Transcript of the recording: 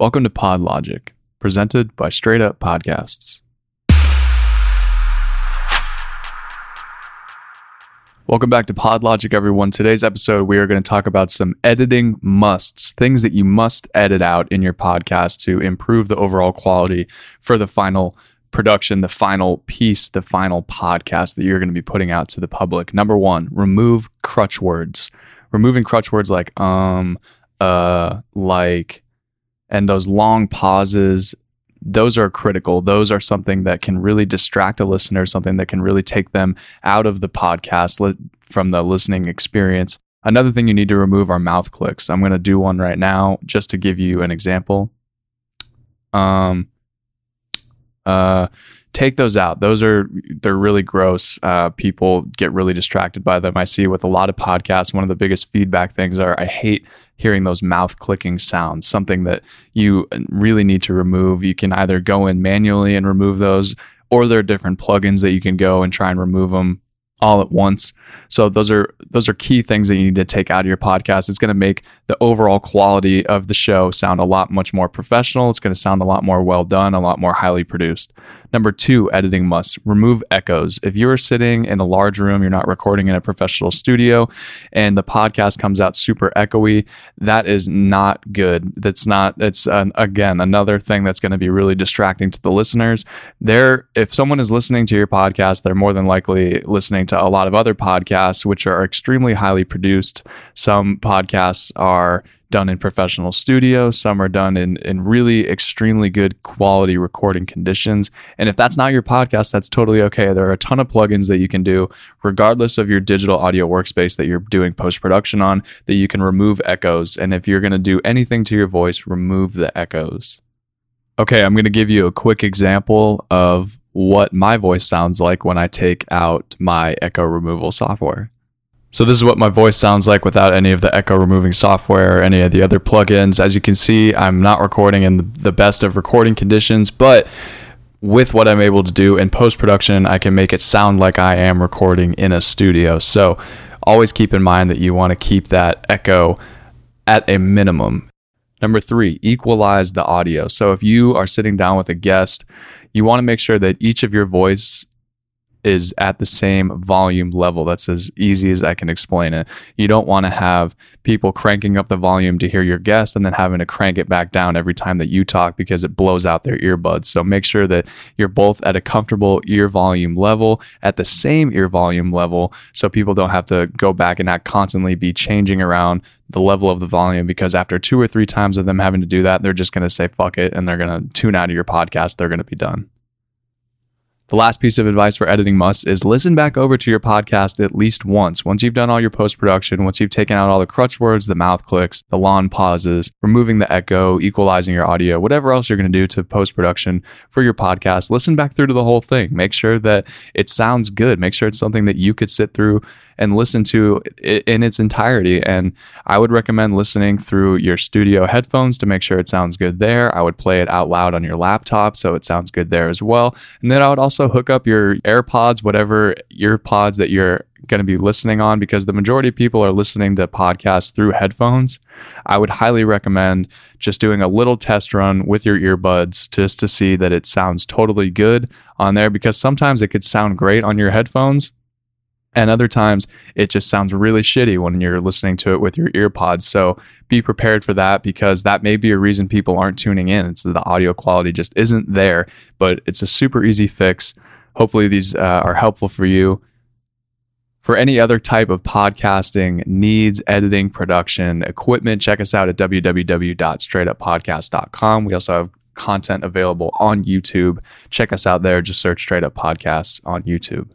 Welcome to Pod Logic, presented by Straight Up Podcasts. Welcome back to Pod Logic, everyone. Today's episode, we are going to talk about some editing musts, things that you must edit out in your podcast to improve the overall quality for the final production, the final piece, the final podcast that you're going to be putting out to the public. Number one, remove crutch words. Removing crutch words like um, uh, like, and those long pauses. Those are critical. Those are something that can really distract a listener, something that can really take them out of the podcast li- from the listening experience. Another thing you need to remove are mouth clicks. I'm going to do one right now just to give you an example. Um, uh, take those out. Those are they're really gross. Uh, people get really distracted by them. I see with a lot of podcasts. One of the biggest feedback things are I hate hearing those mouth clicking sounds. Something that you really need to remove. You can either go in manually and remove those, or there are different plugins that you can go and try and remove them all at once. So those are those are key things that you need to take out of your podcast. It's going to make the overall quality of the show sound a lot much more professional. It's going to sound a lot more well done, a lot more highly produced. Number two, editing must remove echoes. If you are sitting in a large room, you're not recording in a professional studio, and the podcast comes out super echoey, that is not good. That's not, it's uh, again another thing that's going to be really distracting to the listeners. There, if someone is listening to your podcast, they're more than likely listening to a lot of other podcasts, which are extremely highly produced. Some podcasts are done in professional studios, some are done in, in really extremely good quality recording conditions. And if that's not your podcast, that's totally okay. There are a ton of plugins that you can do, regardless of your digital audio workspace that you're doing post production on, that you can remove echoes. And if you're going to do anything to your voice, remove the echoes. Okay, I'm going to give you a quick example of what my voice sounds like when I take out my echo removal software. So this is what my voice sounds like without any of the echo removing software or any of the other plugins. As you can see, I'm not recording in the best of recording conditions, but with what I'm able to do in post production, I can make it sound like I am recording in a studio. So always keep in mind that you want to keep that echo at a minimum. Number three, equalize the audio. So if you are sitting down with a guest, you want to make sure that each of your voice is at the same volume level. That's as easy as I can explain it. You don't want to have people cranking up the volume to hear your guest and then having to crank it back down every time that you talk because it blows out their earbuds. So make sure that you're both at a comfortable ear volume level, at the same ear volume level, so people don't have to go back and not constantly be changing around the level of the volume because after two or three times of them having to do that, they're just going to say fuck it and they're going to tune out of your podcast. They're going to be done. The last piece of advice for editing must is listen back over to your podcast at least once. Once you've done all your post production, once you've taken out all the crutch words, the mouth clicks, the long pauses, removing the echo, equalizing your audio, whatever else you're going to do to post production for your podcast, listen back through to the whole thing. Make sure that it sounds good. Make sure it's something that you could sit through and listen to in its entirety. And I would recommend listening through your studio headphones to make sure it sounds good there. I would play it out loud on your laptop so it sounds good there as well. And then I would also hook up your AirPods, whatever ear pods that you're going to be listening on because the majority of people are listening to podcasts through headphones. I would highly recommend just doing a little test run with your earbuds just to see that it sounds totally good on there because sometimes it could sound great on your headphones, and other times it just sounds really shitty when you're listening to it with your earpods. So be prepared for that because that may be a reason people aren't tuning in. It's the audio quality just isn't there, but it's a super easy fix. Hopefully, these uh, are helpful for you. For any other type of podcasting needs, editing, production, equipment, check us out at www.straightuppodcast.com. We also have content available on YouTube. Check us out there. Just search Straight Up Podcasts on YouTube.